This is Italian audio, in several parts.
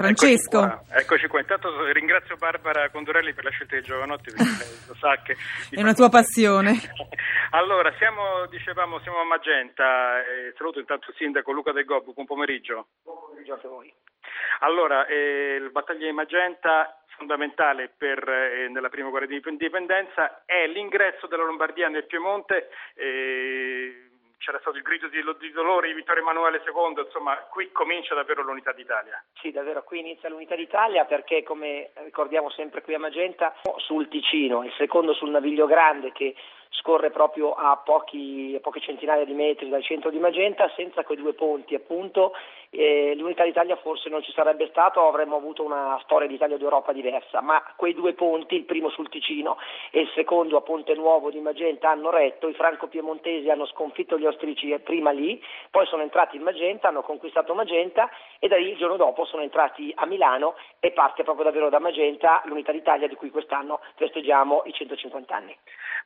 Francesco. Eccoci qua. Eccoci qua. Intanto ringrazio Barbara Condorelli per la scelta di Giovanotti perché lo sa che è una tua passione. allora, siamo, dicevamo, siamo a Magenta. Eh, saluto intanto il sindaco Luca De Gobbo. Buon pomeriggio. Buon pomeriggio a voi. Allora, eh, il battaglia di Magenta fondamentale per, eh, nella prima guerra di indipendenza è l'ingresso della Lombardia nel Piemonte. Eh, c'era stato il grido di, di dolore di Vittorio Emanuele II, insomma qui comincia davvero l'unità d'Italia. Sì, davvero qui inizia l'unità d'Italia perché come ricordiamo sempre qui a Magenta sul Ticino, il secondo sul Naviglio Grande che scorre proprio a, pochi, a poche centinaia di metri dal centro di Magenta, senza quei due ponti appunto eh, l'unità d'Italia forse non ci sarebbe stato, avremmo avuto una storia d'Italia d'Europa diversa, ma quei due ponti, il primo sul Ticino e il secondo a Ponte Nuovo di Magenta hanno retto, i franco-piemontesi hanno sconfitto gli austrici prima lì, poi sono entrati in Magenta, hanno conquistato Magenta e da lì il giorno dopo sono entrati a Milano e parte proprio davvero da Magenta l'unità d'Italia di cui quest'anno festeggiamo i 150 anni.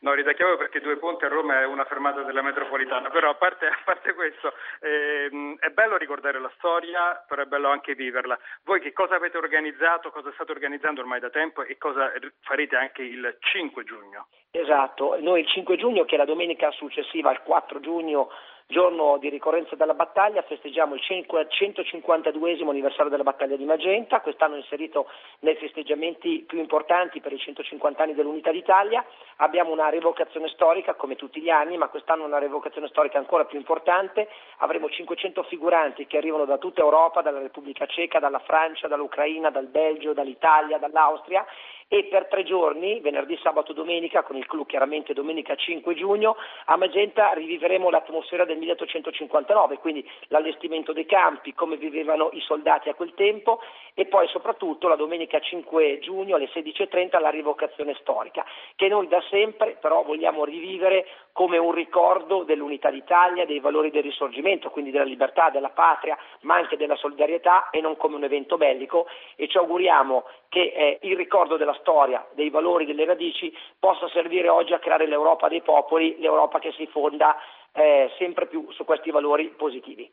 No, ridacchiamo perché due ponti a Roma è una fermata della metropolitana, però a parte, a parte questo ehm, è bello ricordare la storia, però è bello anche viverla. Voi che cosa avete organizzato, cosa state organizzando ormai da tempo e cosa farete anche il 5 giugno? Esatto, noi il 5 giugno, che è la domenica successiva al 4 giugno, giorno di ricorrenza della battaglia, festeggiamo il 152 anniversario della battaglia di Magenta, quest'anno inserito nei festeggiamenti più importanti per i 150 anni dell'Unità d'Italia. Abbiamo una revocazione storica come tutti gli anni, ma quest'anno una revocazione storica ancora più importante. Avremo 500 figuranti che arrivano da tutta Europa, dalla Repubblica Ceca, dalla Francia, dall'Ucraina, dal Belgio, dall'Italia, dall'Austria e per tre giorni, venerdì, sabato, domenica, con il clou chiaramente domenica 5 giugno, a Magenta riviveremo l'atmosfera del 1859, quindi l'allestimento dei campi, come vivevano i soldati a quel tempo e poi soprattutto la domenica 5 giugno alle 16.30 la rivocazione storica, che noi da sempre però vogliamo rivivere come un ricordo dell'unità d'Italia, dei valori del risorgimento, quindi della libertà, della patria, ma anche della solidarietà e non come un evento bellico. E ci auguriamo che eh, il ricordo della storia, dei valori, delle radici possa servire oggi a creare l'Europa dei popoli, l'Europa che si fonda eh, sempre più su questi valori positivi.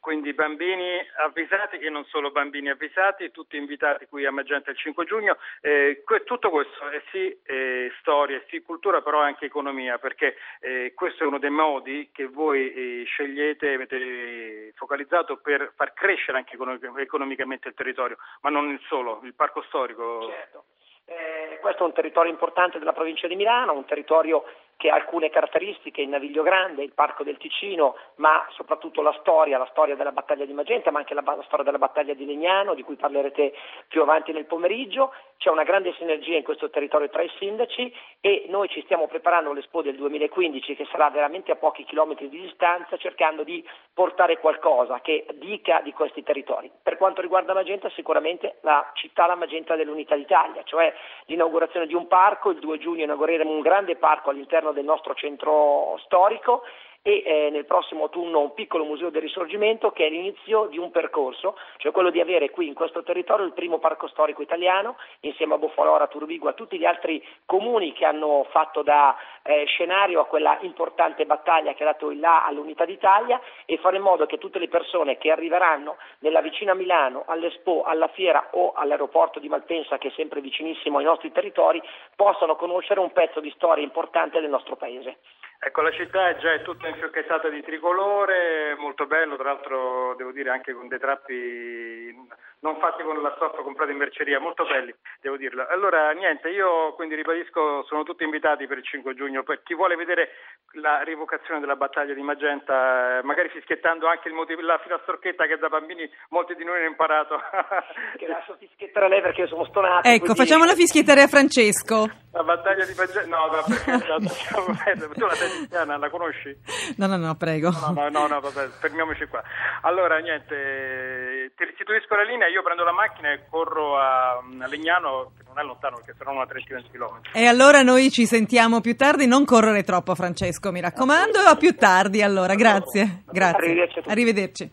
Quindi bambini avvisati e non solo bambini avvisati, tutti invitati qui a Magenta il 5 giugno. Eh, tutto questo è sì eh, storia, è sì cultura, però anche economia, perché eh, questo è uno dei modi che voi eh, scegliete, avete focalizzato per far crescere anche economicamente il territorio, ma non il solo, il parco storico. Certo. Questo è un territorio importante della provincia di Milano, un territorio che ha alcune caratteristiche, il Naviglio Grande, il Parco del Ticino, ma soprattutto la storia, la storia della battaglia di Magenta, ma anche la, la, storia della battaglia di Legnano, di cui parlerete più avanti nel pomeriggio. C'è una grande sinergia in questo territorio tra i sindaci e noi ci stiamo preparando all'Expo del 2015, che sarà veramente a pochi chilometri di distanza, cercando di portare qualcosa che dica di questi territori. Per quanto riguarda Magenta, sicuramente la città la Magenta dell'Unità d'Italia, cioè l'inaugurazione di un parco, il 2 giugno inaugureremo un grande parco all'interno all'interno del nostro centro storico e eh, nel prossimo autunno un piccolo museo del risorgimento che è l'inizio di un percorso, cioè quello di avere qui in questo territorio il primo parco storico italiano insieme a Bofalora, Turbigo, a tutti gli altri comuni che hanno fatto da eh, scenario a quella importante battaglia che ha dato il là all'unità d'Italia e fare in modo che tutte le persone che arriveranno nella vicina Milano, all'Expo, alla fiera o all'aeroporto di Malpensa che è sempre vicinissimo ai nostri territori possano conoscere un pezzo di storia importante del nostro paese. Ecco, la città è già tutta infiocchettata di tricolore, molto bello, tra l'altro devo dire anche con dei trappi non fatti con la stoffa comprata in merceria, molto belli, devo dirlo. Allora, niente, io quindi ribadisco, sono tutti invitati per il 5 giugno, per chi vuole vedere la rivocazione della battaglia di Magenta, eh, magari fischiettando anche motivo, la filastrocchetta che da bambini molti di noi hanno imparato. che lascio fischiettare lei perché io sono stonato. Ecco, quindi... facciamo la fischiettare a Francesco. La battaglia di Magenta, no, no, perché tu la cristiana, la conosci? No, no, no, prego. No, no, no, no vabbè, fermiamoci qua. Allora, niente, ti restituisco la linea, io prendo la macchina e corro a, a Legnano, che non è lontano perché saranno una trentina di chilometri. E allora noi ci sentiamo più tardi, non correre troppo Francesco, mi raccomando, a più tardi allora, grazie. Grazie. Arrivederci. Arrivederci.